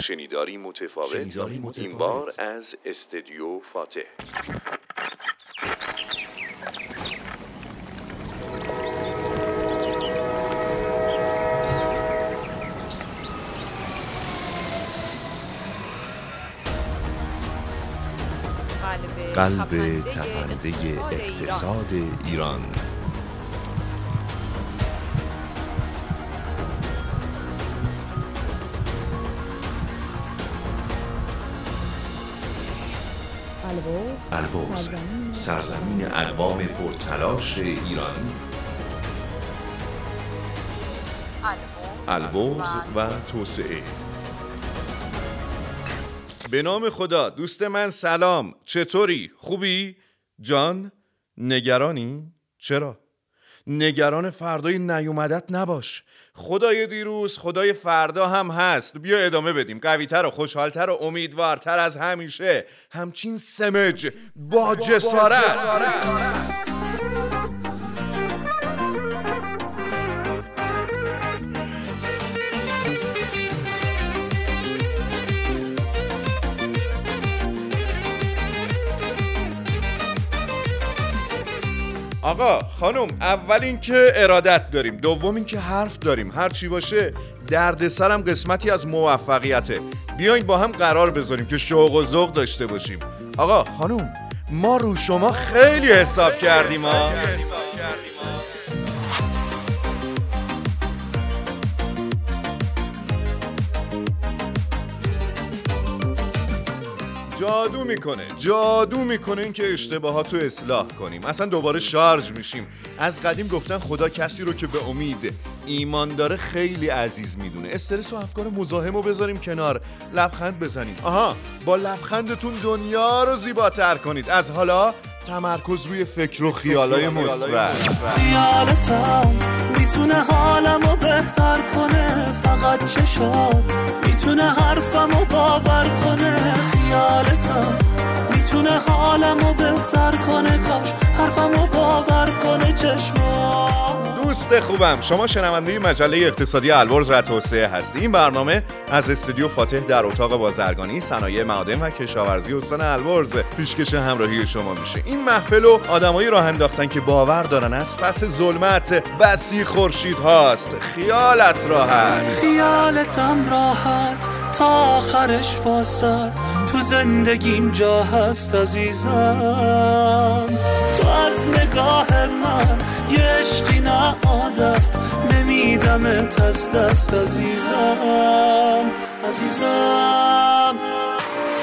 شنیداری متفاوت. این بار از استدیو فاتح. قلب تپنده اقتصاد ایران. البرز سرزمین اقوام پرتلاش ایران البرز و توسعه به نام خدا دوست من سلام چطوری؟ خوبی؟ جان؟ نگرانی؟ چرا؟ نگران فردای نیومدت نباش. خدای دیروز خدای فردا هم هست. بیا ادامه بدیم. قویتر و خوشحالتر و امیدوارتر از همیشه. همچین سمج با جسارت. آقا خانم اول اینکه ارادت داریم دوم اینکه حرف داریم. هر چی باشه دردسرم قسمتی از موفقیته. بیاین با هم قرار بذاریم که شوق و ذوق داشته باشیم. آقا خانم ما رو شما خیلی حساب کردیم ها. جادو می‌کنه جادو می‌کنه اینکه اشتباهات رو اصلاح کنیم. اصلا دوباره شارژ میشیم. از قدیم گفتن خدا کسی رو که به امید ایمان داره خیلی عزیز می‌دونه. استرس و افکار مزاحم رو بذاریم کنار. لبخند بزنیم آها با لبخندتون دنیا رو زیباتر کنید. از حالا تمرکز روی فکر و خیالای مثبت. می‌تونه حالمو بهتر کنه فقط چشات می‌تونه حرفمو باور کنه خیالتم. می‌تونه حالمو بهتر کنه کاش حرفمو باور کنه چشما دوست خوبم. شما شنونده مجله اقتصادی البرز و توسعه هستی این برنامه از استودیو فاتح در اتاق بازرگانی صنایع معادن و کشاورزی استان البرز پیشکش همراهی شما میشه. این محفل و آدمایی راه انداختن که باور دارن از پس ظلمت بسی خورشید هاست. خیالت راحت. خیالتم راحت. تا آخرش واسد تو زندگیم جا هست عزیزم. از نگاه من. یه عشقی نه عادت. نمیدمت از دست عزیزم. عزیزم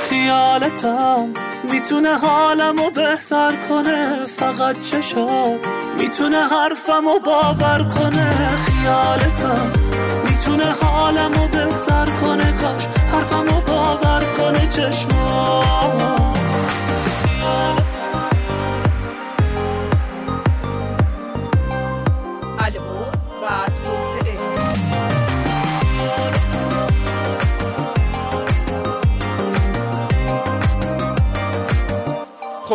خیالتم می‌تونه حالمو بهتر کنه. فقط چشات می‌تونه حرفمو باور کنه. خیالتم می‌تونه حالمو بهتر کنه. کاش حرفمو باور کنه چشمات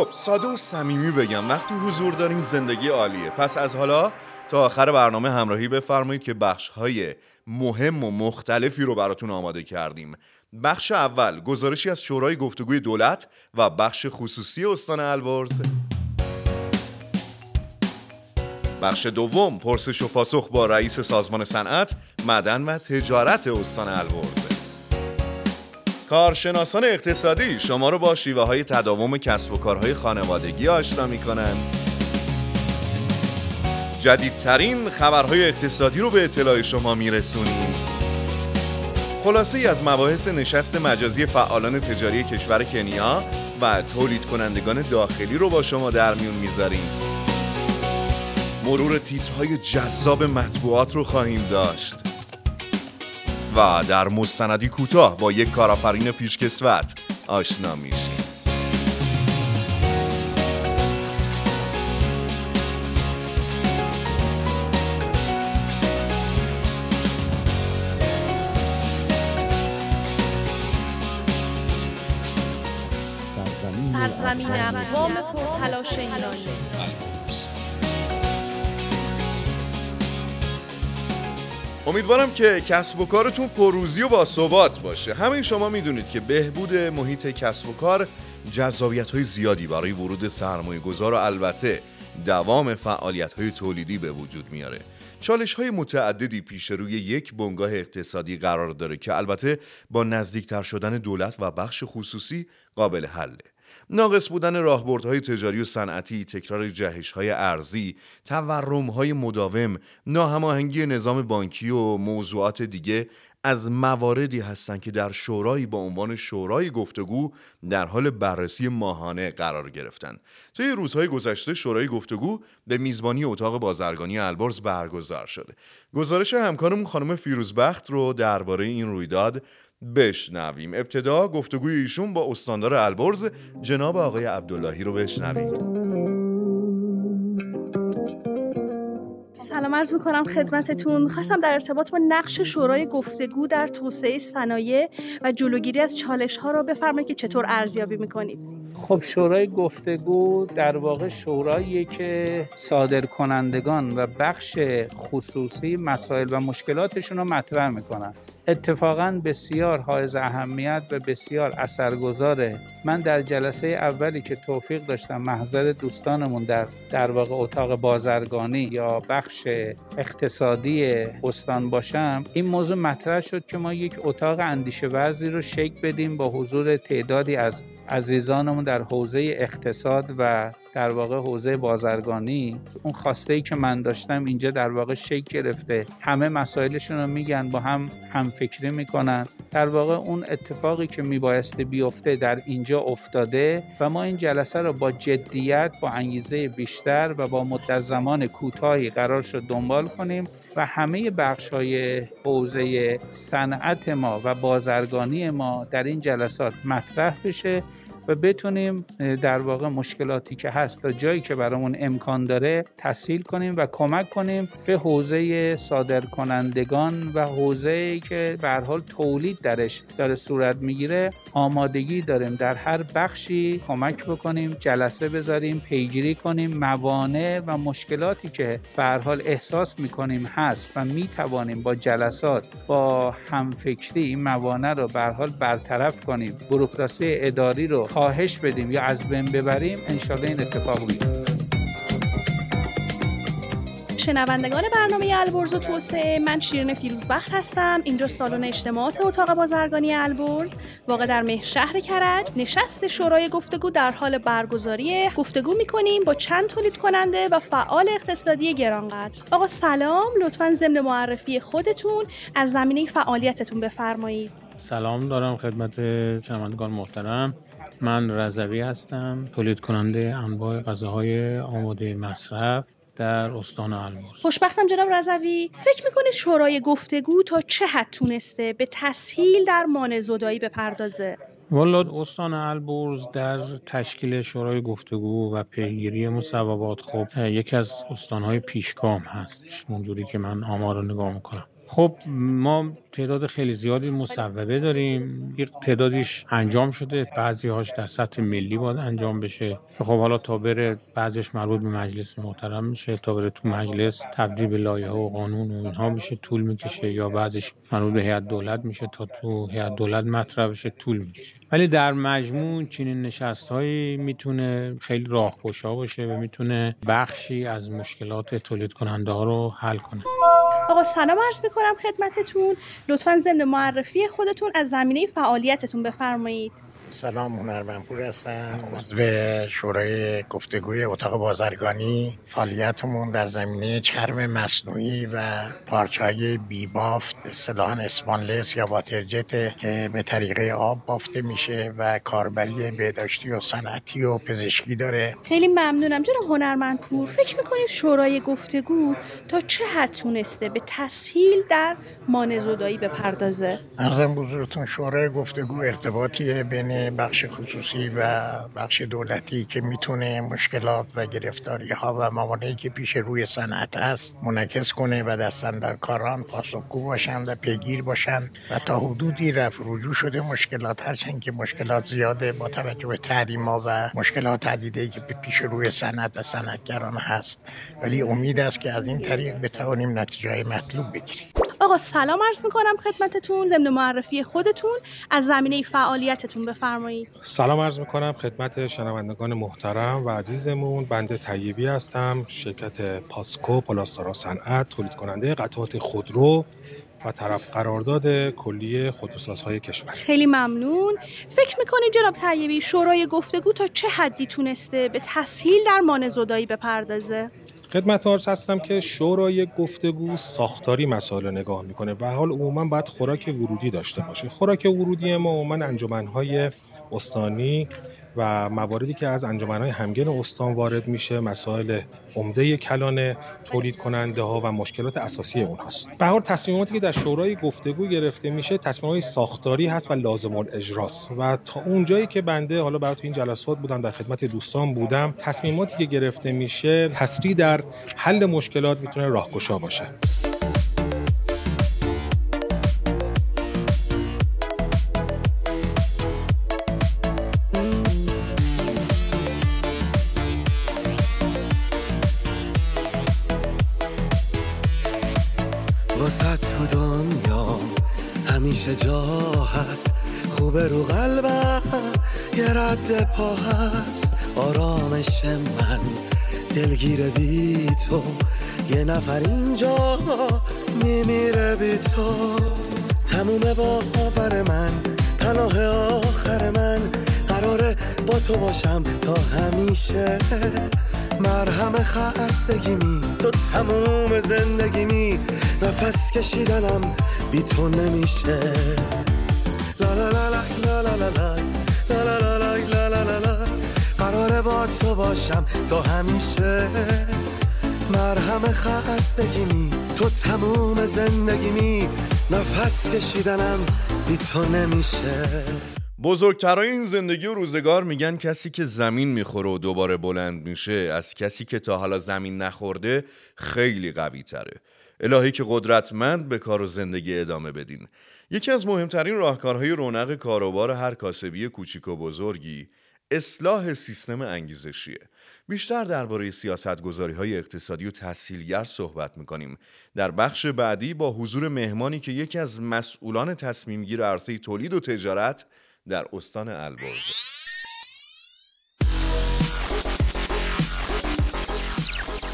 خب ساده و صمیمی بگم. وقتی حضور داریم زندگی عالیه. پس از حالا تا آخر برنامه همراهی بفرمایید که بخش های مهم و مختلفی رو براتون آماده کردیم. بخش اول گزارشی از شورای گفتگوی دولت و بخش خصوصی استان البرز. بخش دوم پرسش و پاسخ با رئیس سازمان صنعت معدن و تجارت استان البرز. کارشناسان اقتصادی شما رو با شیوه های تداوم کسب و کارهای خانوادگی آشنا می جدیدترین خبرهای اقتصادی رو به اطلاع شما میرسونیم. خلاصه ای از مباحث نشست مجازی فعالان تجاری کشور کنیا و تولید کنندگان داخلی رو با شما در میون می‌ذاریم. مرور تیترهای جذاب مطبوعات رو خواهیم داشت. و در مستندی کوتاه با یک کارآفرین پیشکسوت آشنا میشیم. سرزمین اقوام پرتلاش ایرانی. امیدوارم که کسب و کارتون پروزی و با ثبات باشه. همه شما می‌دونید که بهبود محیط کسب و کار جذابیت های زیادی برای ورود سرمایه گذار و البته دوام فعالیت های تولیدی به وجود میاره. چالش های متعددی پیش روی یک بنگاه اقتصادی قرار داره که البته با نزدیکتر شدن دولت و بخش خصوصی قابل حله. ناقص بودن راهبردهای تجاری و صنعتی، تکرار جهشهای ارزی، تورمهای مداوم، ناهماهنگی نظام بانکی و موضوعات دیگه از مواردی هستند که در شورایی با عنوان شورای گفتگو در حال بررسی ماهانه قرار گرفتند. طی روزهای گذشته شورای گفتگو به میزبانی اتاق بازرگانی البرز برگزار شده. گزارش همکارمون خانم فیروزبخت رو درباره این رویداد بشنویم. ابتدا گفتگوی ایشون با استاندار البرز جناب آقای عبداللهی رو بشنویم. سلام عرض می‌کنم خدمتتون. خواستم در ارتباط با نقش شورای گفتگو در توسعه صنایع و جلوگیری از چالش ها رو بفرمایید که چطور ارزیابی می‌کنید. خب شورای گفتگو در واقع شوراییه که صادر کنندگان و بخش خصوصی مسائل و مشکلاتشون رو مطرح می‌کنن. اتفاقا بسیار حائز اهمیت و بسیار اثرگذاره. من در جلسه اولی که توفیق داشتم محضر دوستانمون در در واقع اتاق بازرگانی یا بخش اقتصادی استان باشم این موضوع مطرح شد که ما یک اتاق اندیشه ورزی رو شکل بدیم با حضور تعدادی از عزیزانمون در حوزه اقتصاد و در واقع حوزه بازرگانی اون خواسته ای که من داشتم اینجا در واقع شکل گرفته. همه مسائلشون رو میگن با هم هم فکری می‌کنن. در واقع اون اتفاقی که میبایسته بیفته در اینجا افتاده و ما این جلسه رو با جدیت با انگیزه بیشتر و با مدت زمان کوتاهی قرار شد دنبال کنیم. و همه بخش های حوزه صنعت ما و بازرگانی ما در این جلسات مطرح بشه. و بتونیم در واقع مشکلاتی که هست تا جایی که برامون امکان داره تسهیل کنیم و کمک کنیم به حوزه صادر کنندگان و حوزه که به حال تولید درش داره صورت می‌گیره. آمادگی داریم. در هر بخشی کمک بکنیم جلسه بذاریم پیگیری کنیم. موانع و مشکلاتی که به حال احساس می‌کنیم هست و می‌توانیم با جلسات با همفکری این موانع رو به حال برطرف کنیم. بروکراسی اداری رو کاهش بدیم یا از بین ببریم انشالله این اتفاق بیفته شنوندگان برنامه البرز و توسعه من شیرین فیروزبخت هستم. اینجا سالن اجتماعات اتاق بازرگانی البرز. واقع در مهر شهر کرج نشست شورای گفتگو در حال برگزاری. گفتگو می‌کنیم با چند تولید کننده و فعال اقتصادی گرانقدر. آقا سلام لطفا ضمن معرفی خودتون از زمینه فعالیتتون بفرمایید. سلام دارم خدمت شنوندگان محترم. من رضوی هستم تولید کننده انواع غذاهای آماده مصرف در استان البرز خوشبختم جناب رضوی. فکر می‌کنید شورای گفتگو تا چه حد تونسته به تسهیل در مانع زدایی بپردازه؟ والا استان البرز در تشکیل شورای گفتگو و پیگیری مصوبات خب یکی از استانهای پیشگام هستش. اونجوری که من آمار رو نگاه می‌کنم. خب ما تعداد خیلی زیادی مصوبه داریم. تعدادیش انجام شده. بعضی هاش در سطح ملی باید انجام بشه. که خب حالا تا بره بعضیش مربوط به مجلس محترم میشه. تا بره تو مجلس تبدیل به لایحه و قانون و اینها میشه طول می‌کشه. یا بعضیش مربوط به هیئت دولت میشه تا تو هیئت دولت مطرح بشه طول می‌کشه. ولی در مجموع چنین نشست هایی می‌تونه خیلی راهگشا باشه و می‌تونه بخشی از مشکلات تولید کننده ها رو حل کنه. آقا سلام عرض می‌کنم خدمتتون. لطفا ضمن معرفی خودتون از زمینه فعالیتتون بفرمایید. سلام هنرمندپور هستم. عضو شورای گفتگوی اتاق بازرگانی. فعالیتمون در زمینه چرم مصنوعی و پارچهای بی بافت اصطلاحا اسپانلس یا واترجت که به طریقه آب بافته میشه و کاربری بهداشتی و صنعتی و پزشکی داره. خیلی ممنونم. جناب هنرمندپور فکر می‌کنید شورای گفتگو تا چه حد تونسته به تسهیل در مانع زدایی بپردازه. ارزم بزرگتون شورای گفتگو ارتباطی بین بخش خصوصی و بخش دولتی که می‌تونه مشکلات و گرفتاری ها و موانعی که پیش روی صنعت هست منعکس کنه و دستندرکاران پاسخگو باشند و پیگیر باشند و تا حدودی رفع رجوع شده مشکلات هرچند که مشکلات زیاده با توجه به تحریما و مشکلات عدیده که پیش روی صنعت و صنعتگران هست. ولی امید است که از این طریق بتوانیم نتیجه مطلوب بگیریم. آقا سلام عرض می‌کنم خدمتتون ضمن معرفی خودتون. از زمینه فعالیتتون بفرمایید. سلام عرض می‌کنم خدمت شنوندگان محترم و عزیزمون. بنده طیبی هستم شرکت پاسکو پلاستارا صنعت تولید کننده قطعات خودرو و طرف قرارداد کلی خودروسازهای کشور. خیلی ممنون. فکر می‌کنید جناب طیبی شورای گفتگو تا چه حدی تونسته به تسهیل در مان زدایی بپردازه؟ خدمت عرض هستم که شورای گفتگو ساختاری مسائل نگاه می‌کنه. و حال عموما باید خوراک ورودی داشته باشه. خوراک ورودی ما عموما انجمنهای استانی و مواردی که از انجمنهای همگن استان وارد میشه مسائل عمده کلان تولید کننده ها و مشکلات اساسی اونهاست به هر تصمیماتی که در شورای گفتگو گرفته میشه تصمیمات ساختاری هست و لازم الاجراست. و تا اونجایی که بنده حالا برای این جلسات بودم در خدمت دوستان بودم تصمیماتی که گرفته میشه تسریع در حل مشکلات می‌تونه راهگشا باشه. خوب رو قلبم یه رد پا هست. آرامش من دلگیر بی تو. یه نفر اینجا میمیره بی تو. تموم باور من پناه آخر من. قراره با تو باشم تا همیشه. مرهم خستگیمی تو تموم زندگیمی. نفس کشیدنم بی تو نمیشه. قراره با تو باشم تا همیشه. مرهم خستگیمی تو تموم زندگیمی. نفس کشیدنم بی تو نمیشه. بزرگترای این زندگی و روزگار میگن کسی که زمین می‌خوره و دوباره بلند میشه از کسی که تا حالا زمین نخورده خیلی قوی تره الهی که قدرتمند به کار و زندگی ادامه بدین. یکی از مهمترین راهکارهای رونق کاروبار هر کاسبی کوچیک و بزرگی اصلاح سیستم انگیزشیه. بیشتر درباره سیاستگذاری های اقتصادی و تحصیلگر صحبت می‌کنیم. در بخش بعدی با حضور مهمانی که یکی از مسئولان تصمیمگیر عرصه تولید و تجارت در استان البرز.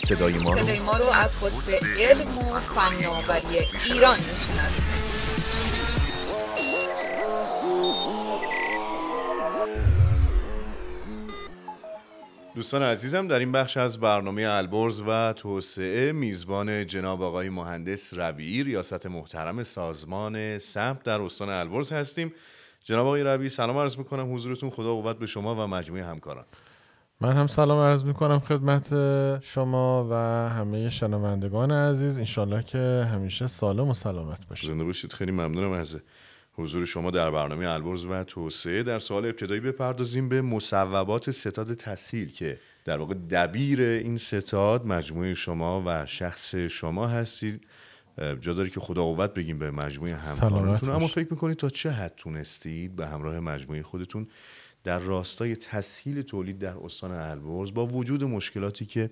صدای ما رو صدای ما رو از قطب علم و فناوری ایران میشنوید. دوستان عزیزم در این بخش از برنامه البرز و توسعه میزبان جناب آقای مهندس ربیعی ریاست محترم سازمان سمت در استان البرز هستیم. جناب آقای ربیعی سلام عرض می‌کنم. حضورتون خدا قوت به شما و مجموعه همکاران. من هم سلام عرض می کنم خدمت شما و همه شنوندگان عزیز. انشالله که همیشه سالم و سلامت باشید. زنده باشید. خیلی ممنونم از حضور شما در برنامه البرز و توسعه در سوال ابتدایی بپردازیم به مصوبات ستاد تسهیل که در واقع دبیر این ستاد مجموعه شما و شخص شما هستید. جا داره که خدا قوت بگیم به مجموعه همکارانتون. اما. فکر می‌کنید تا چه حد تونستید به همراه مجموعه خودتون در راستای تسهیل تولید در استان البرز با وجود مشکلاتی که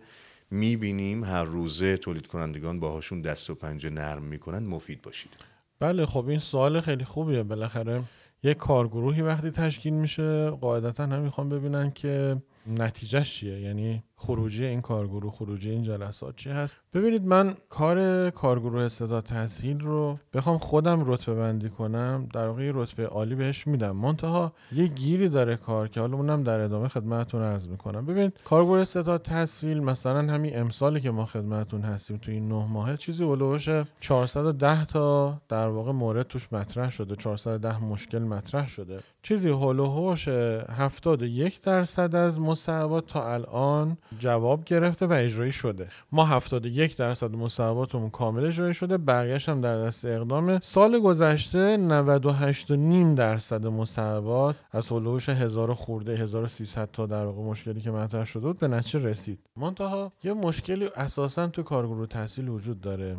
می‌بینیم هر روزه تولید کنندگان باهاشون دست و پنجه نرم می‌کنن مفید باشید. بله خب این سوال خیلی خوبیه. بالاخره یک کارگروهی وقتی تشکیل میشه قاعدتا هم می‌خوام ببینن که نتیجهش چیه. یعنی خروجی این کارگروه خروجی این جلسات چی هست؟ ببینید من کار کارگروه استعداد تسهیل رو بخوام خودم رتبه بندی کنم در واقع رتبه عالی بهش میدم. منتها یه گیری داره کار که حالا اونم در ادامه خدمتتون عرض می‌کنم. ببینید کارگروه استعداد تسهیل مثلا همین امسالی که ما خدمتتون هستیم تو این نه ماهه چیزی هلوش 410 تا در واقع مورد توش مطرح شده. 410 مشکل مطرح شده. چیزی هلوهوش 71 درصد از مصوبات تا الان جواب گرفته و اجرایی شده. ما 71 درصد مصوباتمون کامل اجرایی شده بقیه‌اش هم در دست اقدام سال گذشته 98 و نیم درصد مصوبات از هلوهوش 1000 خورده 1300 تا در واقع مشکلی که مطرح شده بود به نتیجه رسید. منتها یه مشکلی اساسا تو کارگروه تحصیل وجود داره.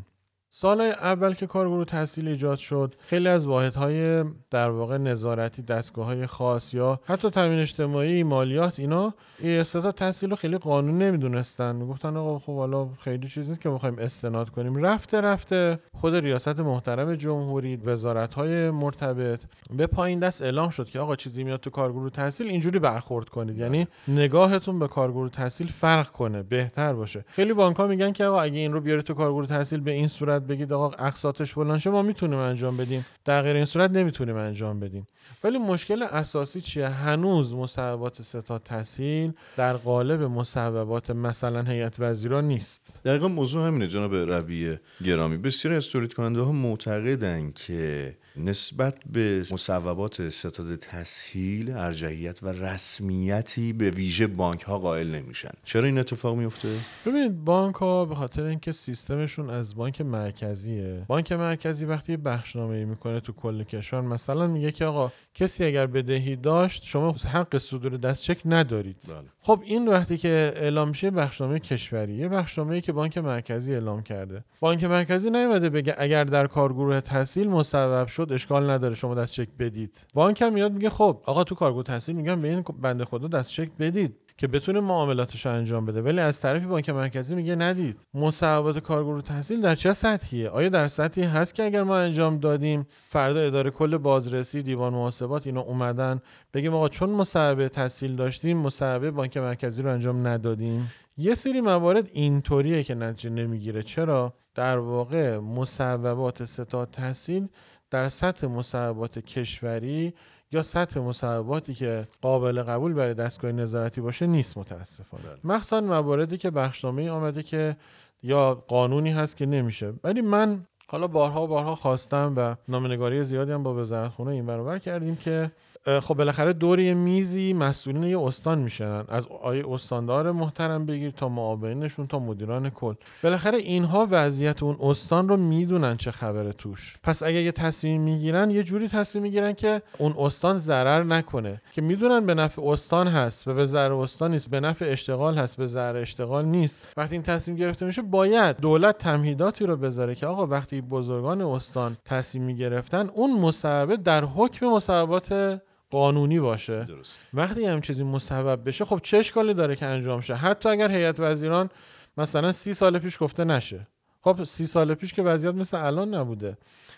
سال اول که کارگروه تحصیل ایجاد شد خیلی از واحدهای در واقع نظارتی دستگاه های خاص یا حتی تامین اجتماعی مالیات اینا استعداد تحصیل رو خیلی قانون نمی‌دونستن. می‌گفتن آقا خب حالا خیلی چیزی نیست که می‌خوایم استناد کنیم. رفته رفته خود ریاست محترم جمهوری وزارت های مرتبط. به پایین دست اعلام شد که آقا چیزی میاد تو کارگروه تحصیل اینجوری برخورد کنید. یعنی نگاهتون به کارگروه تحصیل فرق کنه بهتر باشه. خیلی بانک ها میگن که آقا اگه این رو بیاری تو کارگروه تحصیل به این صورت بگید آقا اقساطش فلان ما می‌تونیم انجام بدیم. در غیر این صورت نمی‌تونیم انجام بدیم. ولی مشکل اساسی چیه؟ هنوز مصوبات ستاد تحصیل در قالب مصوبات مثلا هیئت وزیران نیست. دقیقا موضوع همینه جناب رویه گرامی. بسیاری از تولید کننده ها معتقدن که نسبت به مصوبات ستاد تسهیل ارجحیت و رسمیتی به ویژه بانک ها قائل نمیشن. چرا این اتفاق میفته؟ ببینید بانک ها به خاطر اینکه سیستمشون از بانک مرکزیه بانک مرکزی وقتی بخشنامه می‌کنه تو کل کشور مثلا میگه که آقا کسی اگر بدهی داشت شما حق صدور دست چک ندارید. بله. خب این وقتی که اعلام میشه بخشنامه کشوریه بخشنامه که بانک مرکزی اعلام کرده. بانک مرکزی نیومده بگه اگر در کارگروه تحصیل مصوب شد اشکال نداره شما دست چک بدید. بانک هم میاد میگه خب آقا تو کارگروه تحصیل میگم به این بنده خدا دست چک بدید. که بتونه معاملاتش رو انجام بده. ولی از طرفی بانک مرکزی میگه ندید. مصوبات کارگروه تحصیل در چه سطحیه؟ آیا در سطحی هست که اگر ما انجام دادیم فردا اداره کل بازرسی دیوان محاسبات اینا اومدن بگیم آقا چون مصوبه تحصیل داشتیم مصوبه بانک مرکزی رو انجام ندادیم. یه سری موارد اینطوریه که نتیجه نمی‌گیره. چرا؟ در واقع مصوبات ستاد تحصیل در سطح مصوبات کشوری یا سطح مصوباتی که قابل قبول برای دستگاه نظارتی باشه نیست متاسفانه. مخصوصا مواردی که بخشنامه آمده که یا قانونی هست که نمیشه ولی من حالا بارها بارها خواستم و نامنگاری زیادی هم با وزارت خونه این برابر کردیم که خب بالاخره دور یه میزی مسئولین یه استان میشنن از آیه استاندار محترم بگیر تا معاونشون تا مدیران کل. بالاخره اینها وضعیت اون استان رو می‌دونن چه خبره توش. پس اگه یه تصمیم می‌گیرن یه جوری تصمیم می‌گیرن که اون استان ضرر نکنه. که می‌دونن به نفع استان هست و به ضرر استان نیست به نفع اشتغال هست به ضرر اشتغال نیست. وقتی این تصمیم گرفته میشه باید دولت تمهیداتی رو بذاره که آقا وقتی بزرگان استان تصمیم می‌گرفتن اون مصوبه در حکم مصوبات قانونی باشه. درست. وقتی هم چیزی مسبب بشه خب چه اشکالی داره که انجام شه؟ حتی اگر هیئت وزیران مثلا سی سال پیش گفته نشه. خب سی سال پیش که وضعیت مثل الان نبوده.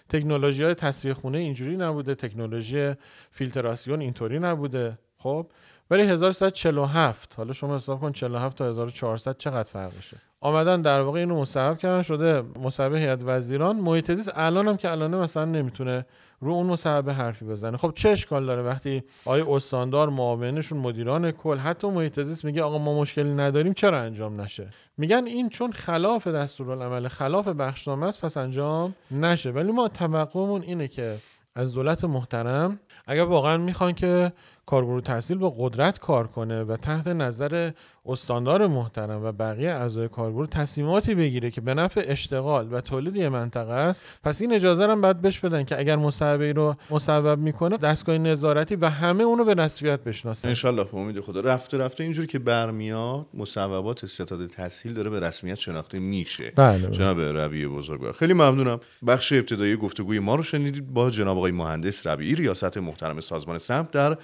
تکنولوژی های تصفیه خونه اینجوری نبوده تکنولوژی فیلتراسیون اینطوری نبوده. خب؟ ولی 1347 حالا شما حساب کن 47 تا 1400 چقدر فرقشه آمدن در واقع اینو مصوب کردن شده مصوب هیئت وزیران. محیط الان هم که الان مثلا نمی‌تونه رو اون مصوبه حرفی بزنه. خب چه اشکال داره وقتی آقای استاندار معاونشون مدیران کل حتی محیط زیست میگه آقا ما مشکلی نداریم چرا انجام نشه؟ میگن این چون خلاف دستورالعمل خلاف بخشنامه است پس انجام نشه. ولی ما توقعمون اینه که از دولت محترم اگر واقعا می‌خوان که کارگروه تحصیل با قدرت کار کنه و تحت نظر استاندار محترم و بقیه اعضای کارگروه تصمیماتی بگیره که به نفع اشتغال و تولید یه منطقه است پس این اجازه رو باید بهش بدن که اگر مصوبه رو مصوب می‌کنه دستگاه نظارتی و همه اونو به رسمیت بشناسن ان به امید خدا. رفته رفته اینجوری که برمیاد مصوبات ستاد تحصیل داره به رسمیت شناخته میشه. بله, بله. جناب ربیع بزرگوار. خیلی ممنونم. بخش ابتدایی گفتگوی ما رو شنیدید با جناب آقای مهندس ربیعی ریاست محترم سازمان سمت در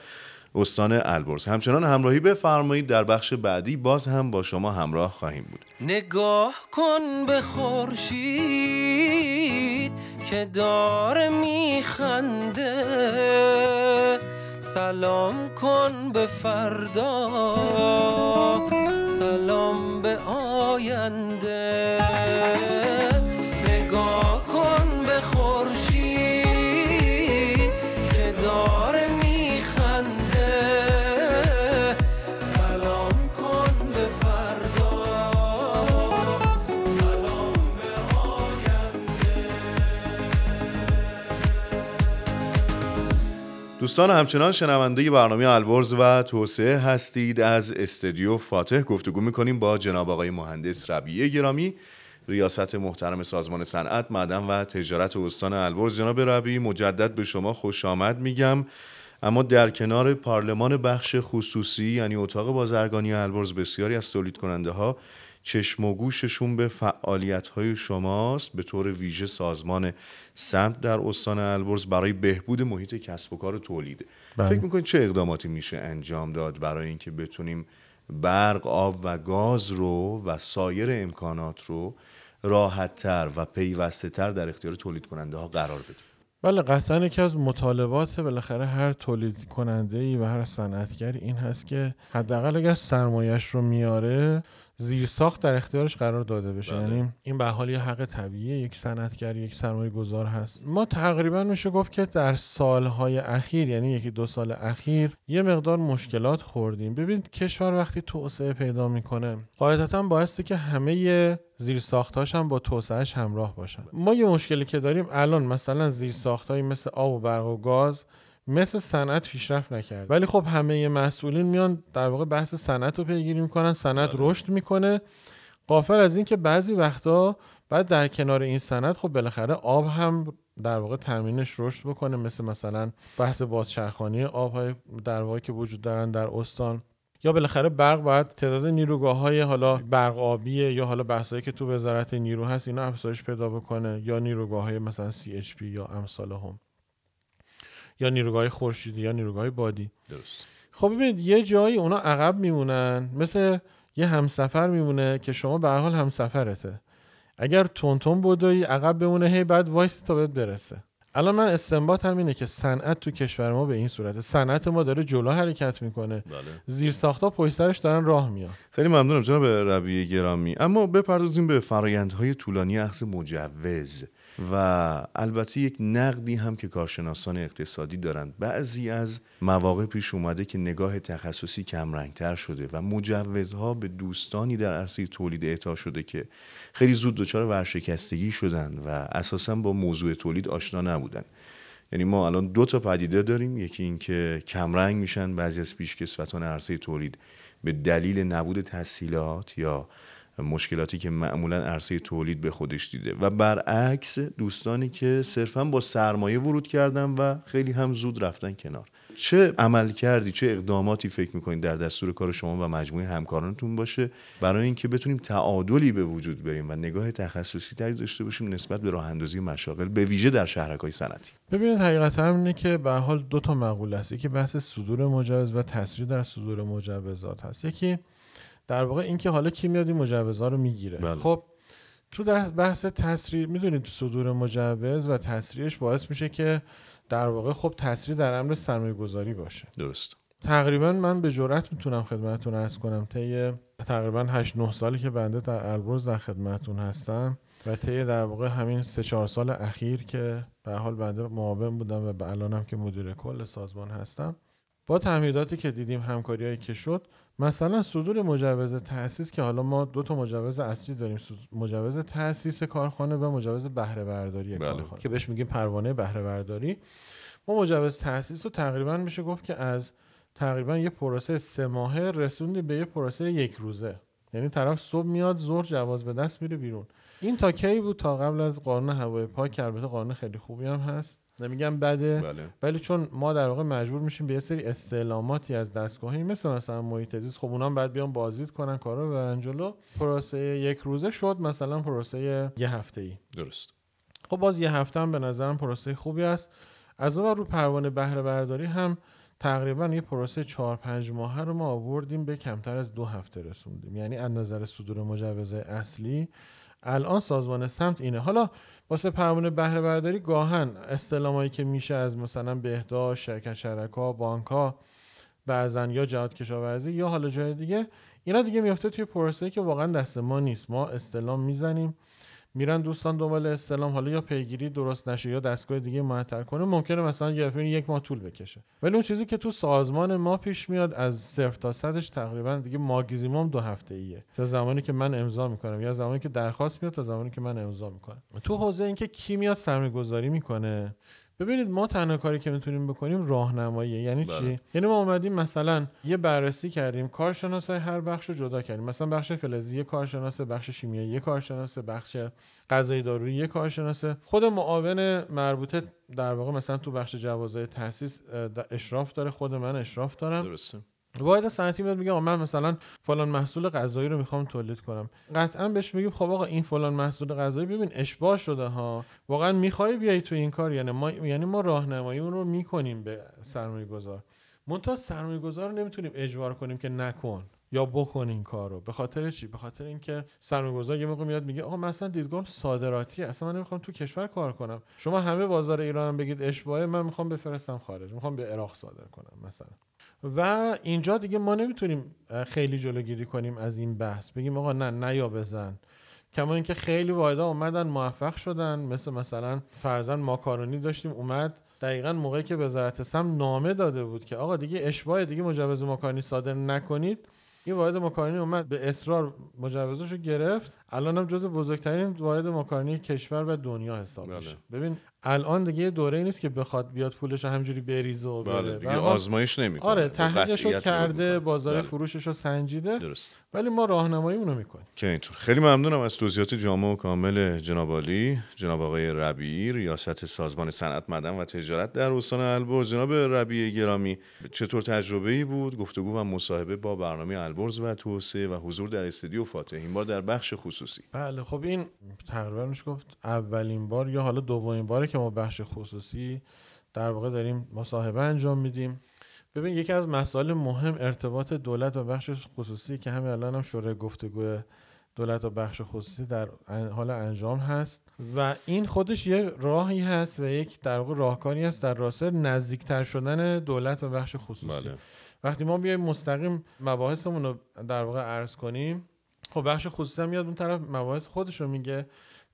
استان البرز. همچنان همراهی بفرمایید. در بخش بعدی باز هم با شما همراه خواهیم بود. نگاه کن به خورشید که داره میخنده. سلام کن به فردا. سلام به آینده. دوستان همچنان شنونده برنامه البرز و توسعه هستید. از استدیو فاتح گفتگو می‌کنیم با جناب آقای مهندس ربیعه گرامی ریاست محترم سازمان صنعت معدن و تجارت استان البرز جناب ربی مجدد به شما خوش آمد میگم. اما در کنار پارلمان بخش خصوصی یعنی اتاق بازرگانی البرز بسیاری از تولید کننده ها چشم و گوششون به فعالیت های شماست به طور ویژه سازمان سمت در استان البرز برای بهبود محیط کسب و کار تولید بله. فکر می‌کنید چه اقداماتی میشه انجام داد برای اینکه بتونیم برق آب و گاز رو و سایر امکانات رو راحتتر و پیوسته تر در اختیار تولید کننده ها قرار بدیم بله قطعا یکی از مطالبات بالاخره هر تولید کننده ای و هر صنعتگری این هست که حداقل اگر سرمایش رو میاره زیر ساخت در اختیارش قرار داده بشه. بله. یعنی این به حال یه حق طبیعی یک صنعتگر یک سرمایه گذار هست. ما تقریبا میشه گفت که در سالهای اخیر یعنی یکی دو سال اخیر یه مقدار مشکلات خوردیم. ببینید کشور وقتی توسعه پیدا می‌کنه قاعدتا باعثه که همه زیر ساختاش هم با توسعهش همراه باشن. ما یه مشکلی که داریم الان مثلا زیر ساختایی مثل آب و برق و گاز مثل صنعت پیشرفت نکرد ولی خب همه مسئولین میان در واقع بحث صنعت رو پیگیری می‌کنن صنعت رشد می‌کنه. قافل از این که بعضی وقتا بعد در کنار این صنعت خب بالاخره آب هم در واقع تامینش رشد بکنه مثل مثلا بحث بازچرخانی آبهای در واقع که وجود دارن در استان. یا بالاخره برق باید تعداد نیروگاه های حالا برق آبیه یا حالا بحثایی که تو وزارت نیرو هست اینا افزایش پیدا بکنه. یا نیروگاه های مثلا CHP یا امثال هم. یا نیروگاه خورشیدی یا نیروگاه بادی. درست. خب ببینید یه جایی اونا عقب میمونن مثل یه همسفر میمونه که شما به حال همسفرته. اگر تونتون بدوی عقب بمونه هی بعد وایسی تا بهت برسه. الان من استنباط هم اینه که صنعت تو کشور ما به این صورته. صنعت ما داره جلو حرکت می‌کنه. بله. زیر ساختا پشت سرش دارن راه میان. خیلی ممنونم جناب ربیع گرامی. اما بپردازیم به فرایندهای طولانی اخذ مجوز. و البته یک نقدی هم که کارشناسان اقتصادی دارند. بعضی از مواقع پیش اومده که نگاه تخصصی کمرنگتر شده و مجوزها به دوستانی در عرصه تولید اعطا شده که خیلی زود دچار ورشکستگی شدن و اساسا با موضوع تولید آشنا نبودن یعنی ما الان دو تا پدیده داریم. یکی اینکه کمرنگ میشن بعضی از پیشکسوتان عرصه تولید به دلیل نبود تسهیلات یا مشکلاتی که معمولا عرصه تولید به خودش دیده. و برعکس دوستانی که صرفا با سرمایه ورود کردن و خیلی هم زود رفتن کنار. چه عمل کردی چه اقداماتی فکر می‌کنید در دستور کار شما و مجموعه همکارانتون باشه برای اینکه بتونیم تعادلی به وجود بریم و نگاه تخصصی تری داشته باشیم نسبت به راه اندازی مشاغل به ویژه در شهرک‌های صنعتی؟ ببینید حقیقت هم اینه که به حال دو تا مقوله است. یکی بحث صدور مجوز و تسریع در صدور مجوزات هست. یکی در واقع اینکه حالا کی میاد این مجوزها رو می‌گیره. بله. خب تو بحث تسریع می‌دونید صدور مجوز و تسریعش باعث میشه که در واقع خب تسریع در امر سرمایه گذاری باشه. درست. تقریبا من به جرات می‌تونم خدمتتون ارز کنم طی تقریبا 8 9 سالی که بنده در البرز در خدمتتون هستم و طی در واقع همین 3 4 سال اخیر که به حال بنده معاون بودم و به الانم که مدیر کل سازمان هستم با تمهیداتی که دیدیم همکاریایی که شد مثلا صدور مجوز تأسیس که حالا ما دو تا مجوز اصلی داریم مجوز تأسیس کارخانه و مجوز بهره برداری بله. کارخانه. که بهش میگیم پروانه بهره برداری. ما مجوز تأسیس رو تقریبا میشه گفت که از تقریبا یه پروسه سه ماهه رسوندیم به یه پروسه یک روزه. یعنی طرف صبح میاد ظهر جواز به دست میره بیرون. این تا کی بود؟ تا قبل از قانون هوای پاک که البته قانون خیلی خوبی هم هست. نمیگم بده. بله. ولی چون ما در واقع مجبور میشیم به یه سری استعلاماتی از دستگاهی مثل مثلا محیط زیست خب اونام بعد بیان بازدید کنن کارا رو ببرن جلو. پروسه یک روزه شد مثلا پروسه یه هفته ای درست. خب باز یه هفته هم به نظرم پروسه خوبی است. از اون رو پروانه بهره برداری هم تقریبا یه پروسه چهار پنج ماهه رو ما آوردیم به کمتر از دو هفته رسوندیم. یعنی از نظر صدور مجوز اصلی الان سازمان سمت اینه. حالا واسه پروانه بهره برداری گاهن استعلامایی که میشه از مثلا بهداشت شرکت شرکا بانک ها بعضن یا جهاد کشاورزی یا حالا جای دیگه اینا دیگه میفته توی پروسه‌ای که واقعا دست ما نیست. ما استعلام می‌زنیم. میرن دوستان دنبال استلام حالا یا پیگیری درست نشه یا دستگاه دیگه معطل کنه ممکنه مثلا دفعه یک ماه طول بکشه. ولی اون چیزی که تو سازمان ما پیش میاد از صفر تا صدش تقریبا دیگه ماگزیموم دو هفته ایه. تا زمانی که من امضا می‌کنم یا زمانی که درخواست میاد تا زمانی که من امضا می‌کنم. تو حوزه اینکه کی میاد سرمایه گذاری می‌کنه ببینید ما تنها کاری که می‌تونیم بکنیم راهنماییه. یعنی بله. چی؟ یعنی ما اومدیم مثلا یه بررسی کردیم کارشناسای هر بخش رو جدا کردیم. مثلا بخش فلزی یه کارشناس بخش شیمیایی یه کارشناس بخش غذای دارویی یه کارشناسه خود معاون مربوطه در واقع مثلا تو بخش جوازهای تاسیس اشراف داره. خود من اشراف دارم. درسته. واحد صنعتی میاد میگه من مثلا فلان محصول غذایی رو می‌خوام تولید کنم. قطعا بهش میگیم خب آقا این فلان محصول غذایی ببین اشباع شده ها. واقعا می‌خوای بیای تو این کار یعنی ما یعنی ما راهنمایی اون رو می‌کنیم به سرمایه گذار منتها سرمایه گذار رو نمی‌تونیم اجبار کنیم که نکن یا بکن این کار رو. به خاطر چی؟ به خاطر اینکه سرمایه‌گذار یه موقع میاد میگه آقا من اصلا دیدگاهم صادراتیه اصلا من نمی‌خوام تو کشور کار کنم. شما همه بازار ایران هم بگید اشباهه من می‌خوام بفرستم خارج. می‌خوام به عراق صادر کنم مثلا. و اینجا دیگه ما نمی‌تونیم خیلی جلوگیری کنیم از این بحث. بگیم آقا نه نه یا بزن. کما اینکه خیلی واحدا اومدن موفق شدن. مثل مثلا فرزن ماکارونی داشتیم اومد دقیقا موقعی که وزارت سم نامه داده بود که آقا دیگه اشباه دیگه مجوز ماکارونی صادر نکنید. این واحد ماکارونی اومد به اصرار مجوزش رو گرفت. الان هم جز بزرگترین واحد ماکارونی کشور و دنیا حساب بله. میشه ببین الان دیگه یه دوره نیست که بخواد بیاد پولش رو همجوری بریزه و بله بره. دیگه و ما- آزمایش نمی‌کنه. آره تحقیقش رو کرده بازار بله. فروشش رو سنجیده. درست. ولی ما راهنمایی اونو می‌کنیم. که اینطور. خیلی ممنونم از توضیحات جامع و کامل جناب عالی جناب آقای ربیعی ریاست سازمان صنعت معدن و تجارت در استان البرز. جناب ربیعی گرامی چطور تجربه ای بود؟ گفتگو و مصاحبه با برنامه البرز و توسعه و حضور در استودیو فاتح. این بار در بخش خصوصی. بله خب این تقریبا میشه گفت اولین بار یا حالا دومین باره که ما بخش خصوصی در واقع داریم مصاحبه انجام میدیم. ببین یکی از مسائل مهم ارتباط دولت و بخش خصوصی که همین الان هم شورای گفتگو دولت و بخش خصوصی در حال انجام هست و این خودش یه راهی هست و یک در واقع راهکاری هست در راسته نزدیکتر شدن دولت و بخش خصوصی. بله. وقتی ما بیایم مستقیم مباحثمون رو در واقع عرض کنیم خب بخش خصوصی هم میاد اون طرف مباحث خودش رو میگه.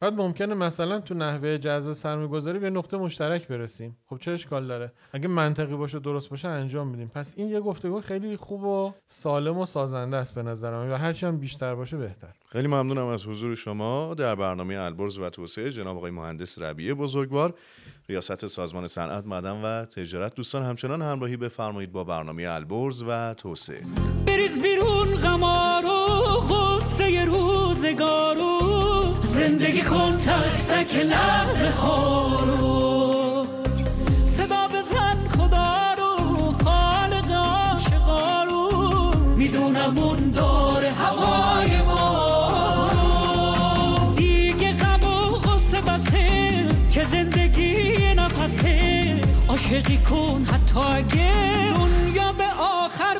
بعد ممکنه مثلا تو نحوه جذب سرمایه گذاری به نقطه مشترک برسیم. خب چه اشکال داره؟ اگه منطقی باشه درست باشه انجام میدیم. پس این یه گفتگو خیلی خوب و سالم و سازنده است به نظر من و هرچی هم بیشتر باشه بهتر. خیلی ممنونم از حضور شما در برنامه البرز و توسعه جناب آقای مهندس ربیعی بزرگوار ریاست سازمان صنعت معدن و تجارت. دوستان همچنان همراهی بفرمایید با برنامه البرز و توسعه. بریز بیرون غمارو غصه روزگارو زندگی کن تک تک لحظه ها رو صدا بزن خدا رو خالق عاشقا رو. می‌دونم اون داره هوای ما. رو دیگه غم و غصه بسه که زندگی نفسه عاشقی کن حتی اگه دنیا به آخر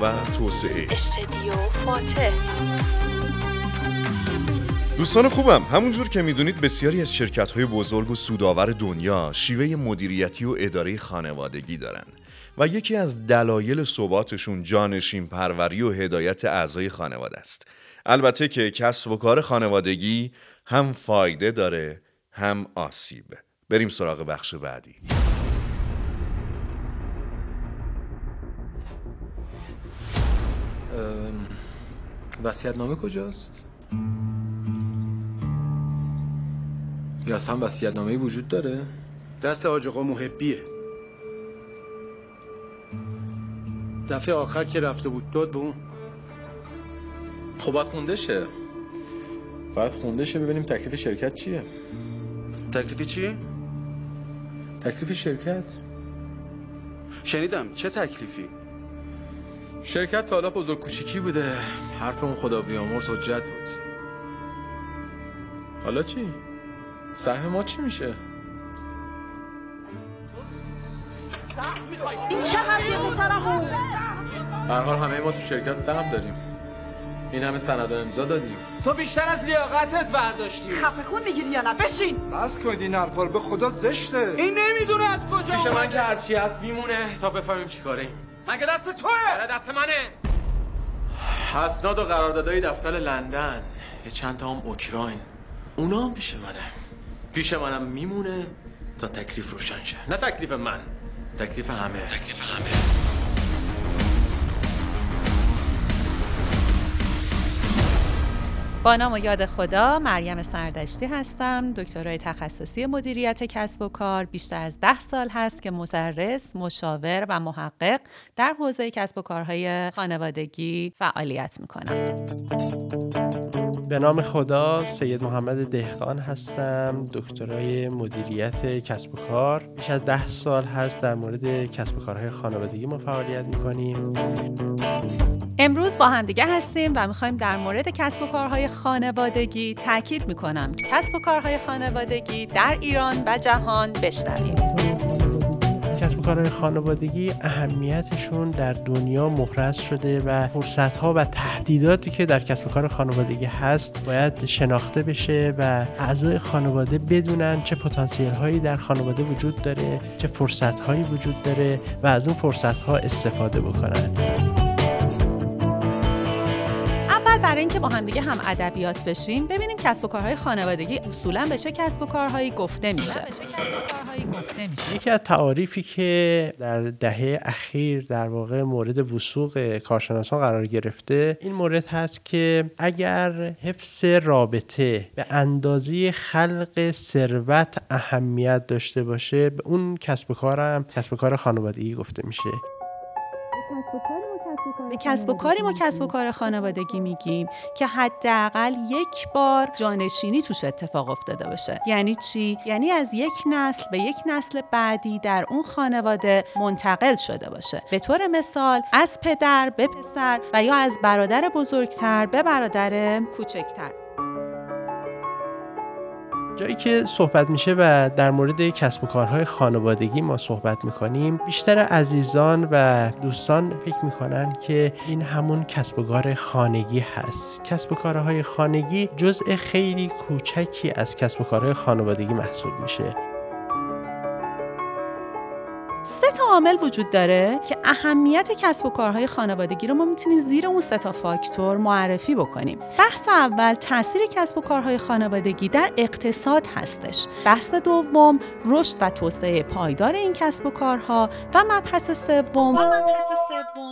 و توسعه. استدیو فاتح. دوستان خوبم همونجور که می‌دونید بسیاری از شرکت های بزرگ و سودآور دنیا شیوه مدیریتی و اداره خانوادگی دارن و یکی از دلایل ثباتشون جانشین پروری و هدایت اعضای خانواده است. البته که کسب و کار خانوادگی هم فایده داره هم آسیب. بریم سراغ بخش بعدی. وسیعت نامه کجاست؟ یا اصلا وسیعت نامه وجود داره؟ دست حاج آقا محبیه دفعه آخر که رفته بود داد به اون خب باید خونده شه باید خونده شه ببینیم تکلیف شرکت چیه تکلیفی چی؟ تکلیف شرکت شنیدم چه تکلیفی؟ شرکت تا حالا بزرگ کوچیکی بوده. حرف اون خدا بیامرز حجت بود. حالا چی؟ سهم ما چی میشه؟ این چه حرفیه پسرمون هر حال همه ما تو شرکت سهم داریم. این همه سند و امضا دادیم. تو بیشتر از لیاقتت برداشتی. خفه خون می‌گیری یا نه بشین. بس کنید این حرفا به خدا زشته. این نمی‌دونه از کجا پیش من. که هرچی هست میمونه تا بفهمیم چیکاره ایم. مگه دست توه؟ آره دست منه. اسناد و قراردادهای دفتر لندن. یه چند تا هم اوکراین. اونا هم پیش منه. پیش منم میمونه تا تکلیف روشن شه. نه تکلیف من. تکلیف همه. تکلیف همه. با نام و یاد خدا مریم سردشتی هستم. دکترای تخصصی مدیریت کسب و کار بیشتر از ده سال هست که مدرس مشاور و محقق در حوزه کسب و کارهای خانوادگی فعالیت می‌کنم. به نام خدا سید محمد دهقان هستم دکترای مدیریت کسب و کار. بیش از ده سال هست در مورد کسب و کارهای خانوادگی ما فعالیت می‌کنیم. امروز با همدیگه هستیم و می‌خوایم در مورد کسب و کارهای خانوادگی تاکید می‌کنم. کسب و کارهای خانوادگی در ایران و جهان بشنویم. کارهای خانوادگی اهمیتشون در دنیا محرز شده و فرصت ها و تهدیداتی که در کسب کار خانوادگی هست باید شناخته بشه و اعضای خانواده بدونن چه پتانسیل هایی در خانواده وجود داره چه فرصت هایی وجود داره و از اون فرصت ها استفاده بکنن. برای اینکه با همدیگه هم ادبیات بشیم ببینیم کسب و کارهای خانوادگی اصولا به چه کسب و کارهایی گفته میشه. یکی از تعاریفی که در دهه اخیر در واقع مورد وسوق کارشناسان قرار گرفته این مورد هست که اگر حفظ رابطه به اندازه خلق ثروت اهمیت داشته باشه به اون کسب و کارم کسب و کار خانوادگی گفته میشه. به کسب و کاری ما کسب و کار خانوادگی میگیم که حداقل یک بار جانشینی توش اتفاق افتاده باشه. یعنی چی؟ یعنی از یک نسل به یک نسل بعدی در اون خانواده منتقل شده باشه. به طور مثال از پدر به پسر و یا از برادر بزرگتر به برادر کوچکتر. جایی که صحبت میشه و در مورد کسب و کارهای خانوادگی ما صحبت می‌کنیم بیشتر عزیزان و دوستان فکر می‌کنن که این همون کسب و کار خانگی هست. کسب و کارهای خانگی جزء خیلی کوچکی از کسب و کارهای خانوادگی محسوب میشه. عامل وجود داره که اهمیت کسب و کارهای خانوادگی رو ما می‌تونیم زیر اون سه تا فاکتور معرفی بکنیم. بحث اول تاثیر کسب و کارهای خانوادگی در اقتصاد هستش. بحث دوم رشد و توسعه پایدار این کسب و کارها و مبحث سوم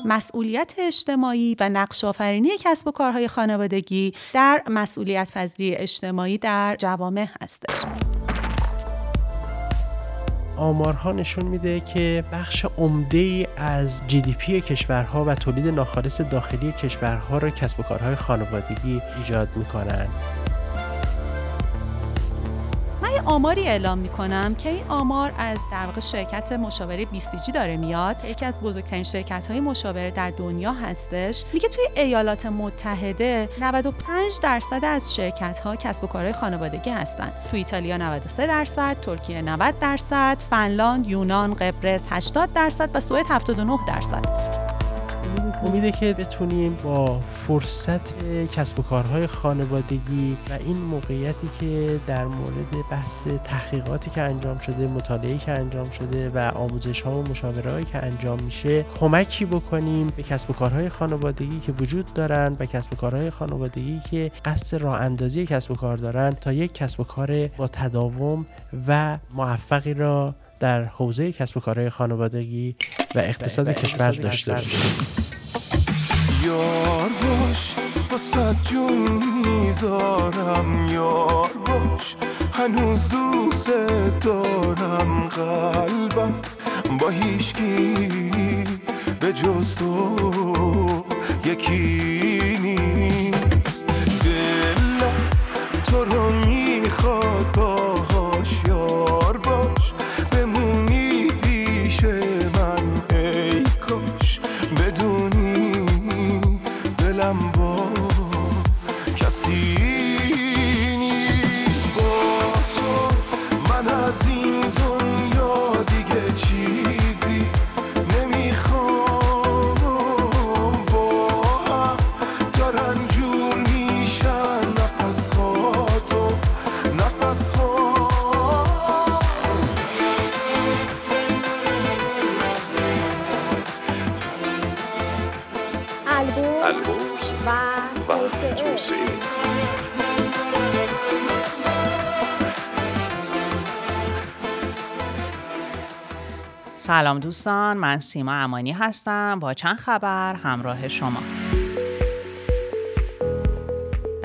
مسئولیت اجتماعی و نقش آفرینی کسب و کارهای خانوادگی در مسئولیت پذیری اجتماعی در جوامع هستش. آمارها نشون میده که بخش عمده ای از جی دی پی کشورها و تولید ناخالص داخلی کشورها را کسب و کارهای خانوادگی ایجاد می‌کنن. آماری اعلام می‌کنم که این آمار از در واقع شرکت مشاوره BCG داره میاد. که یکی از بزرگترین شرکت های مشاوره در دنیا هستش. میگه توی ایالات متحده 95 درصد از شرکت ها کسب و کارهای خانوادگی هستن. تو ایتالیا 93 درصد ترکیه 90 درصد فنلاند یونان قبرس 80 درصد و سوئد 79 درصد. امیده که بتونیم با فرصت کسب و کارهای خانوادگی و این موقعیتی که در مورد بحث تحقیقاتی که انجام شده مطالعه که انجام شده و آموزش ها و مشاوره که انجام میشه کمکی بکنیم به کسب و کارهای خانوادگی که وجود دارن و کسب و کارهای خانوادگی که قصد راه اندازی کسب و کار دارن تا یک کسب و کار با تداوم و موفقی را در حوزه کسب و کارهای خانوادگی و اقتصاد کشور داشته باشیم. یار باش واسه جون می‌ذارم. یار باش هنوز دوست دارم قلبم. با هیچکی به جز تو یکی. سلام دوستان من سیما امانی هستم. با چند خبر همراه شما.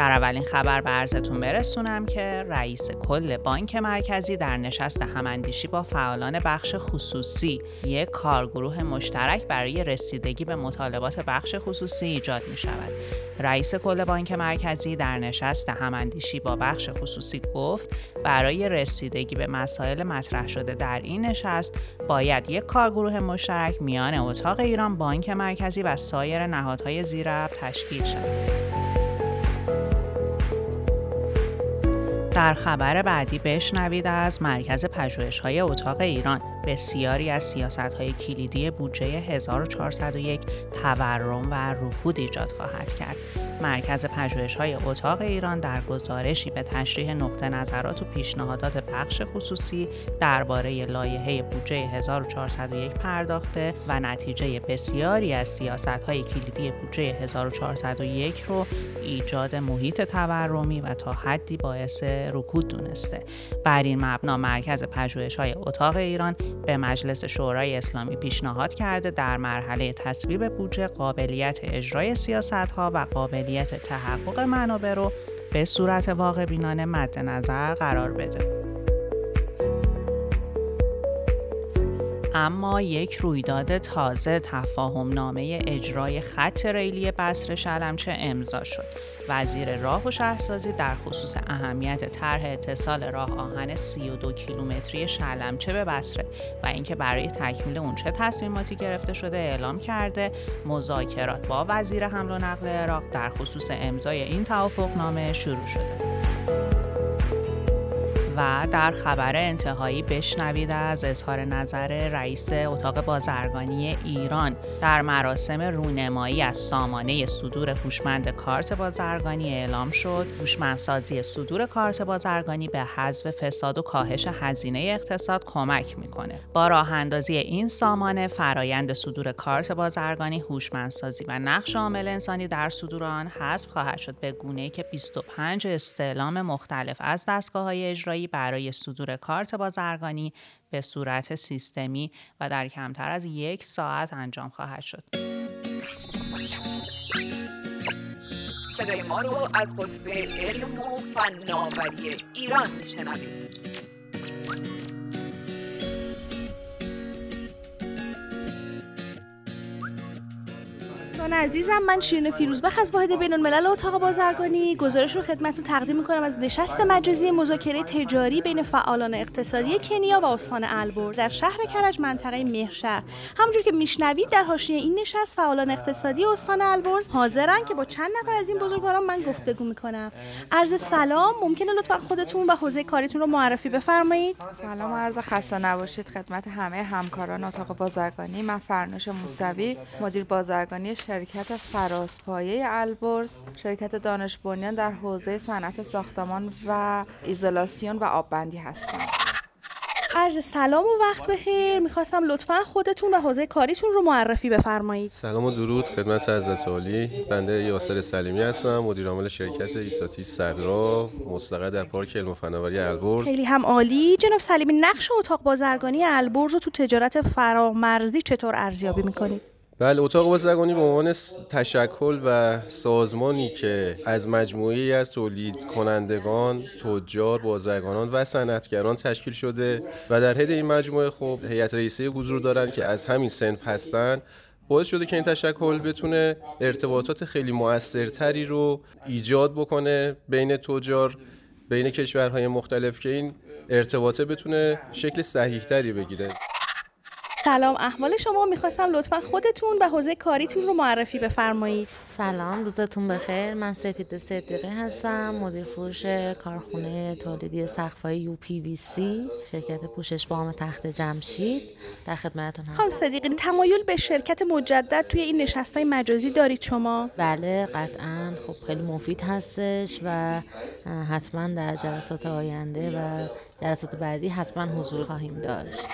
در اولین خبر به عرضتون برسونم که رئیس کل بانک مرکزی در نشست هماندیشی با فعالان بخش خصوصی یک کارگروه مشترک برای رسیدگی به مطالبات بخش خصوصی ایجاد می شود. رئیس کل بانک مرکزی در نشست هماندیشی با بخش خصوصی گفت برای رسیدگی به مسائل مطرح شده در این نشست باید یک کارگروه مشترک میان اتاق ایران بانک مرکزی و سایر نهادهای زیراب تشکیل شود. در خبر بعدی بشنوید از مرکز پژوهش‌های اتاق ایران. بسیاری از سیاست‌های کلیدی بودجه 1401 تورم و رکود ایجاد خواهد کرد. مرکز پژوهش‌های اتاق ایران در گزارشی به تشریح نقطه نظرات و پیشنهادات بخش خصوصی درباره لایحه بودجه 1401 پرداخته و نتیجه بسیاری از سیاست‌های کلیدی بودجه 1401 رو ایجاد محیط تورمی و تا حدی باعث رکود دونسته. بر این مبنا مرکز پژوهش‌های اتاق ایران به مجلس شورای اسلامی پیشنهاد کرده در مرحله تصویب بودجه قابلیت اجرای سیاست‌ها و قابلیت تحقق منابع رو به صورت واقع بینانه مد نظر قرار بده. اما یک رویداد تازه تفاهم نامه اجرای خط ریلی بصره شلمچه امضا شد. وزیر راه و شهرسازی در خصوص اهمیت طرح اتصال راه آهن 32 کیلومتری شلمچه به بصره و اینکه برای تکمیل اون چه تصمیماتی گرفته شده اعلام کرده مذاکرات با وزیر حمل و نقل عراق در خصوص امضای این توافقنامه شروع شده. و در خبر انتهایی بشنوید از اظهار نظر رئیس اتاق بازرگانی ایران در مراسم رونمایی از سامانه صدور هوشمند کارت بازرگانی اعلام شد. هوشمندسازی صدور کارت بازرگانی به حذف فساد و کاهش هزینه اقتصاد کمک می‌کنه. با راه اندازی این سامانه فرایند صدور کارت بازرگانی هوشمندسازی و نقش عامل انسانی در صدور آن حذف خواهد شد به گونه‌ای که 25 استعلام مختلف از دستگاه های اجرایی برای صدور کارت بازرگانی به صورت سیستمی و در کمتر از یک ساعت انجام خواهد شد. صدای ما رو از قطب علم و فناوری ایران میشنوید دوستان عزیزم من شیرین فیروزبخ از واحد بین الملل اتاق بازرگانی. گزارش رو خدمتتون تقدیم می‌کنم از نشست مجازی مذاکره تجاری بین فعالان اقتصادی کنیا و استان البرز در شهر کرج منطقه مهرشهر. همونجور که میشنوید در حاشیه این نشست فعالان اقتصادی استان البرز حاضرن که با چند نفر از این بزرگواران من گفتگو می‌کنم. عرض سلام ممکنه لطفا خودتون و حوزه کاریتون رو معرفی بفرمایید. سلام و عرض خسته نباشید خدمت همه همکاران اتاق بازرگانی. من فرنوش موسوی مدیر بازرگانی شرکت فراسپایه البرز شرکت دانش بنیان در حوزه صنعت ساختمان و ایزولاسیون و آببندی هستم عرض سلام و وقت بخیر. می‌خواستم لطفا خودتون و حوزه کاریتون رو معرفی بفرمایید. سلام و درود خدمت حضرت عالی. بنده یاسر سلیمی هستم مدیر عامل شرکت ایساتی صدرا مستقر در پارک علم و فناوری البرز. خیلی هم عالی. جناب سلیمی نقش اتاق بازرگانی البرز رو تو تجارت فرامرزی چطور ارزیابی می‌کنید؟ بله اتاق بازرگانی به عنوان تشکل و سازمانی که از مجموعی از تولید کنندگان، تجار، بازرگانان و صنعتگران تشکیل شده و در حد این مجموعه خب هیئت رئیسه حضور دارن که از همین سنف هستن. باعث شده که این تشکل بتونه ارتباطات خیلی موثرتری رو ایجاد بکنه بین تجار بین کشورهای مختلف که این ارتباطه بتونه شکل صحیحتری بگیره. سلام. احوال شما می‌خواستم لطفا خودتون و حوزه کاریتون رو معرفی بفرمایید. سلام روزتون بخیر. من سپید صدیقی هستم مدیر فروش کارخونه تولیدی سقف‌های یو پی وی سی شرکت پوشش بام تخت جمشید در خدمتتون هستم. خانم صدیقی تمایل به شرکت مجدد توی این نشستای مجازی دارید شما؟ بله قطعا. خب خیلی مفید هستش و حتما در جلسات آینده و جلسات بعدی حتما حضور خواهیم داشت.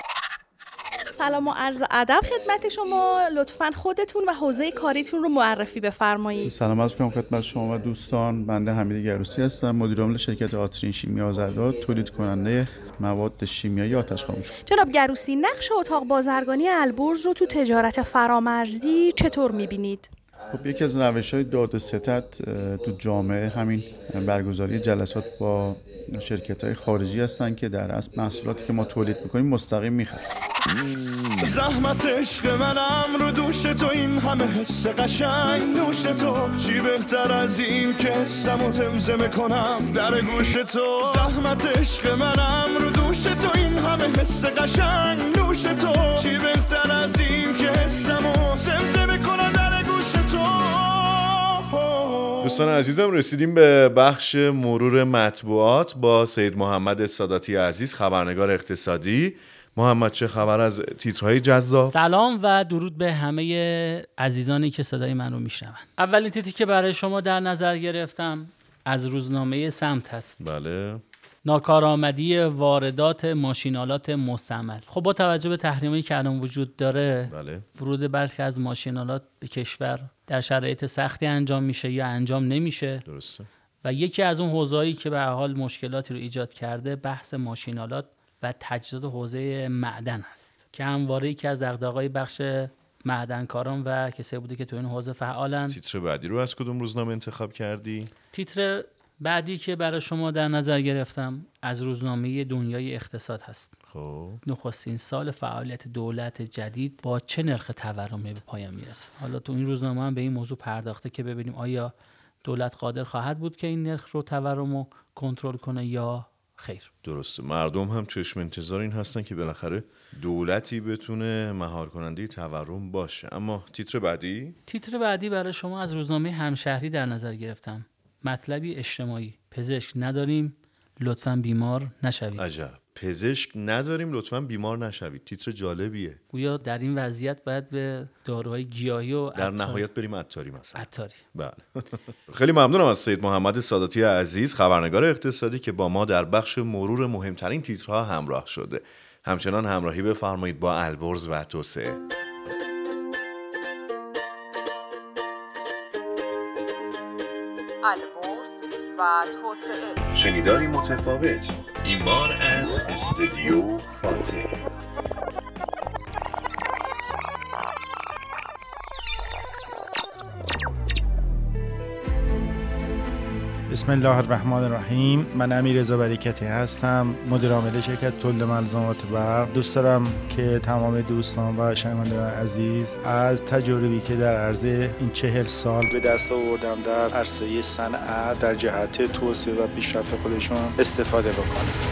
سلام و عرض ادب خدمت شما. لطفا خودتون و حوزه کاریتون رو معرفی بفرمایید. سلام عرض کنم خدمت شما و دوستان. بنده حمید گروسی هستم مدیر عامل شرکت آترین شیمی آزادات تولید کننده مواد شیمیایی آتش خاموش جناب گروسی نقش اتاق بازرگانی البرز رو تو تجارت فرامرزی چطور می‌بینید؟ خب یکی از روش های داد و اه، تو جامعه همین برگزاری جلسات با شرکت های خارجی هستن که در اصل محصولاتی که ما تولید می‌کنیم مستقیم می‌خریم زحمت عشق منم رو دوش تو این همه حس قشنگ. نوش تو چی بهتر از این که حسم و زمزمه کنم در گوش تو؟ زحمت عشق منم رو دوش تو این همه حس قشنگ. نوش تو چی بهتر از این که حسم و زمزمه کنم دوستان عزیزم رسیدیم به بخش مرور مطبوعات با سید محمد ساداتی عزیز خبرنگار اقتصادی. محمد چه خبر از تیترهای جذاب؟ سلام و درود به همه عزیزانی که صدای من رو میشنون. اولین تیتری که برای شما در نظر گرفتم از روزنامه سمت هست بله. ناکارآمدی واردات ماشینالات مستعمل. خب با توجه به تحریمی که الان وجود داره بله. ورود برخی از ماشینالات به کشور در شرایط سختی انجام میشه یا انجام نمیشه. درسته. و یکی از اون حوزه‌ای که به حال مشکلاتی رو ایجاد کرده بحث ماشینالات و تجهیزات حوزه معدن است که همواره یکی از دغدغه‌های بخش معدنکاران و کسایی بوده که تو این حوزه فعالن. تیتر بعدی رو از کدوم روزنامه انتخاب کردی؟ تیتر بعدی که برای شما در نظر گرفتم از روزنامه دنیای اقتصاد هست. خب. نخستین سال فعالیت دولت جدید با چه نرخ تورمی به پایان می‌رسه؟ حالا تو این روزنامه هم به این موضوع پرداخته که ببینیم آیا دولت قادر خواهد بود که این نرخ رو تورم رو کنترل کنه یا خیر. درسته. مردم هم چشم انتظار این هستن که بالاخره دولتی بتونه مهار کننده تورم باشه. اما تیتر بعدی؟ تیتر بعدی برای شما از روزنامه همشهری در نظر گرفتم. مطلبی اجتماعی پزشک نداریم لطفا بیمار نشوید. عجب. پزشک نداریم لطفا بیمار نشوید. تیتر جالبیه. گویا در این وضعیت باید به داروهای گیاهی و در نهایت بریم عطاری مثلا. عطاری. بله. خیلی ممنونم از سید محمد ساداتی عزیز خبرنگار اقتصادی که با ما در بخش مرور مهمترین تیترها همراه شده. همچنان همراهی بفرمایید با البرز و توسعه. البرز و توسعه. شنیداری متفاوت. این بار از استودیو فاتح. بسم الله الرحمن الرحیم. من امیر رضا برکتی هستم. مدیر عامل شرکت تولید ملزومات برق دوست دارم که تمام دوستان و شنوندگان عزیز از تجربی که در عرض این چهل سال به دست آوردم در عرصه صنعت در جهت توسعه و پیشرفت خودشون استفاده بکنم.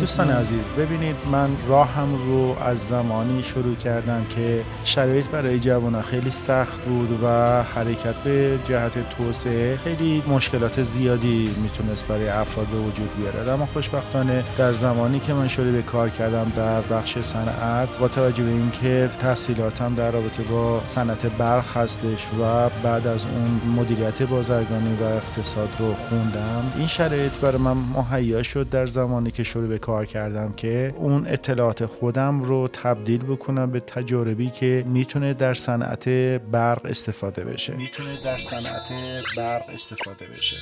دوستان عزیز ببینید من راهم رو از زمانی شروع کردم که شرایط برای جوانان خیلی سخت بود و حرکت به جهت توسعه خیلی مشکلات زیادی می‌تونست برای افراد به وجود بیارد اما خوشبختانه در زمانی که من شروع به کار کردم در بخش صنعت با توجه به اینکه تحصیلاتم در رابطه با صنعت برق هستش و بعد از اون مدیریت بازرگانی و اقتصاد رو خوندم این شرایط برای من مهیا شد. در زمانی که شروع به کار کردم که اون اطلاعات خودم رو تبدیل بکنم به تجاربی که می‌تونه در صنعت برق استفاده بشه. می‌تونه در صنعت برق استفاده بشه.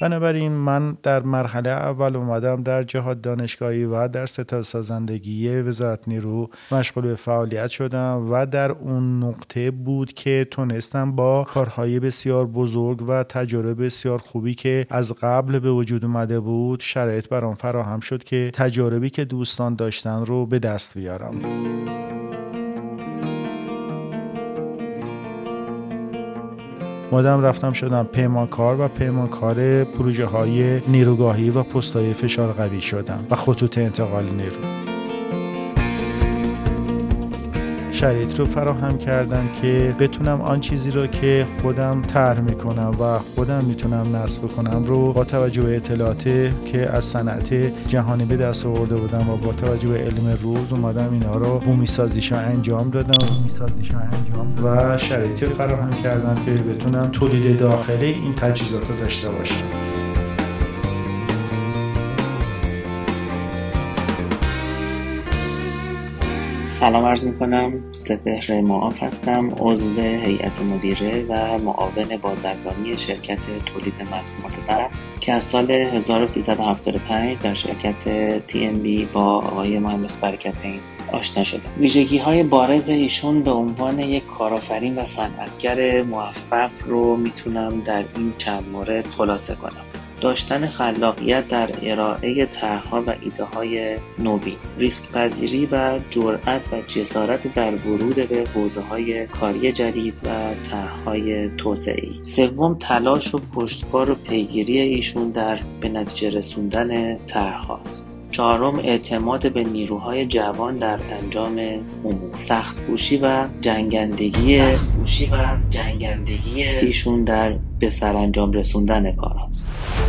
بنابراین من در مرحله اول اومدم در جهاد دانشگاهی و در ستاد سازندگی وزارت نیرو مشغول به فعالیت شدم و در اون نقطه بود که تونستم با کارهای بسیار بزرگ و تجربه بسیار خوبی که از قبل به وجود اومده بود شرایط برام فراهم شد که تجاربی که دوستان داشتن رو به دست بیارم. مادم رفتم شدم پیمانکار و پیمانکار پروژه های نیروگاهی و پستای فشار قوی شدم و خطوط انتقال نیرو. شرایط رو فراهم کردم که بتونم آن چیزی رو که خودم طرح می‌کنم و خودم می‌تونم نصب کنم رو با توجه به اطلاعات که از صنعت جهانی به دست آورده بودم و با توجه به علم روز اومدم اینها رو بومی سازیشو انجام دادم. انجام و شرایطی رو فراهم کردم که بتونم تولید داخلی این تجهیزات رو داشته باشم. سلام عرض می کنم سپهر معاف هستم. عضو هیئت مدیره و معاون بازرگانی شرکت تولید ملزومات برق که از سال 1375 در شرکت TNB با آقای مهندس برکتین آشنا شدم. ویژگی های بارز ایشون به عنوان یک کارآفرین و صنعتگر موفق رو می‌تونم در این چند مورد خلاصه کنم. داشتن خلاقیت در ارائه طرحها و ایده های نوین ریسک پذیری و جرأت و جسارت در ورود به حوزه های کاری جدید و طرحهای توسعه ای سوم تلاش و پشتکار و پیگیری ایشون در به نتیجه رسوندن طرحهاست. چهارم اعتماد به نیروهای جوان در انجام امور. سختکوشی و جنگندگی و جنگندگی ایشون در به سرانجام رسوندن کارهاست.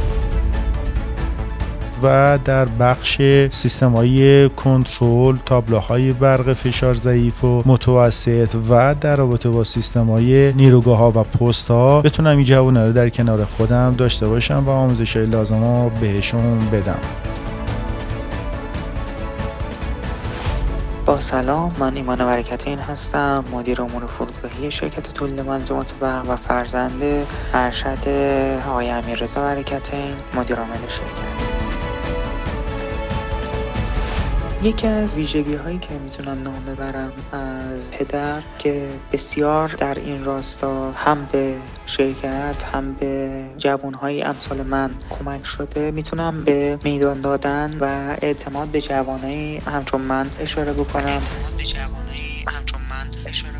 و در بخش سیستم های کنترل تابلوهای برق فشار ضعیف و متوسط و در رابطه با سیستم های نیروگاه ها و پست ها بتونم این جوانه رو در کنار خودم داشته باشم و آموزش های لازم ها بهشون بدم. با سلام من ایمان برکتین هستم مدیر امور فرودگاهی شرکت تولید ملزومات برق و فرزند ارشد آقای امیررضا برکتین مدیر عامل شرکت. یکی از ویژگی هایی که می‌تونم نام ببرم از پدر که بسیار در این راستا هم به شرکت هم به جوانهای امثال من کمک شده. می‌تونم به میدان دادن و اعتماد به جوانایی همچون من اشاره بکنم. اعتماد به جوانایی همچون من اشاره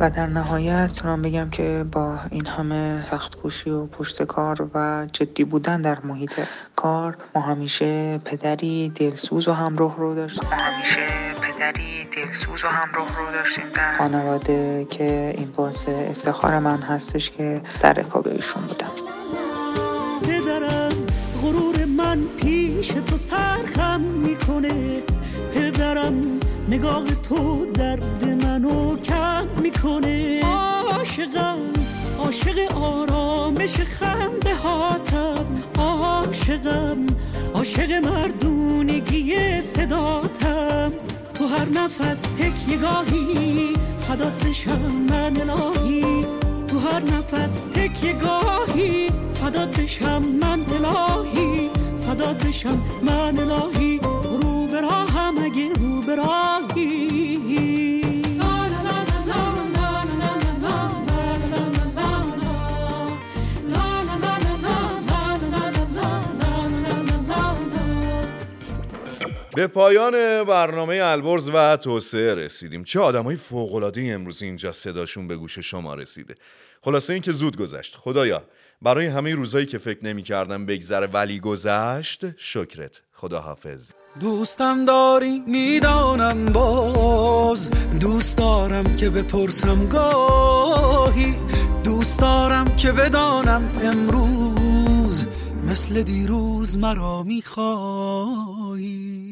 و در نهایت می‌تونم بگم که با این همه سخت کوشی و پشت کار و جدی بودن در محیط کار ما همیشه پدری دلسوز و همراه رو داشتیم. ما همیشه پدری دلسوز و همراه رو داشتیم در خانواده که این باعث افتخار من هستش که در رکاب ایشون بودم. پدرم غرور من پیش تو سرخم می‌کنه. پدرم نگاه تو درد منو کم می‌کنه. عاشقم عاشق آرامش خنده هاتم. عاشقم عاشق مردونگی صداتم. تو هر نفس تکیگاهی فدات بشم من الهی. تو هر نفس تکیگاهی فدات بشم من الهی. فدات بشم من الهی. رو به راهم اگه رو به پایان برنامه البرز و توسعه رسیدیم. چه آدمای فوق‌العاده امروز اینجا صداشون به گوش شما رسیده. خلاصه اینکه زود گذشت. خدایا برای همه روزایی که فکر نمی کردم بگذره ولی گذشت شکرت. خدا حافظ دوستم داری؟ می‌دانم باز. دوست دارم که بپرسم گاهی. دوست دارم که بدانم امروز. مثل دیروز مرا میخوایی.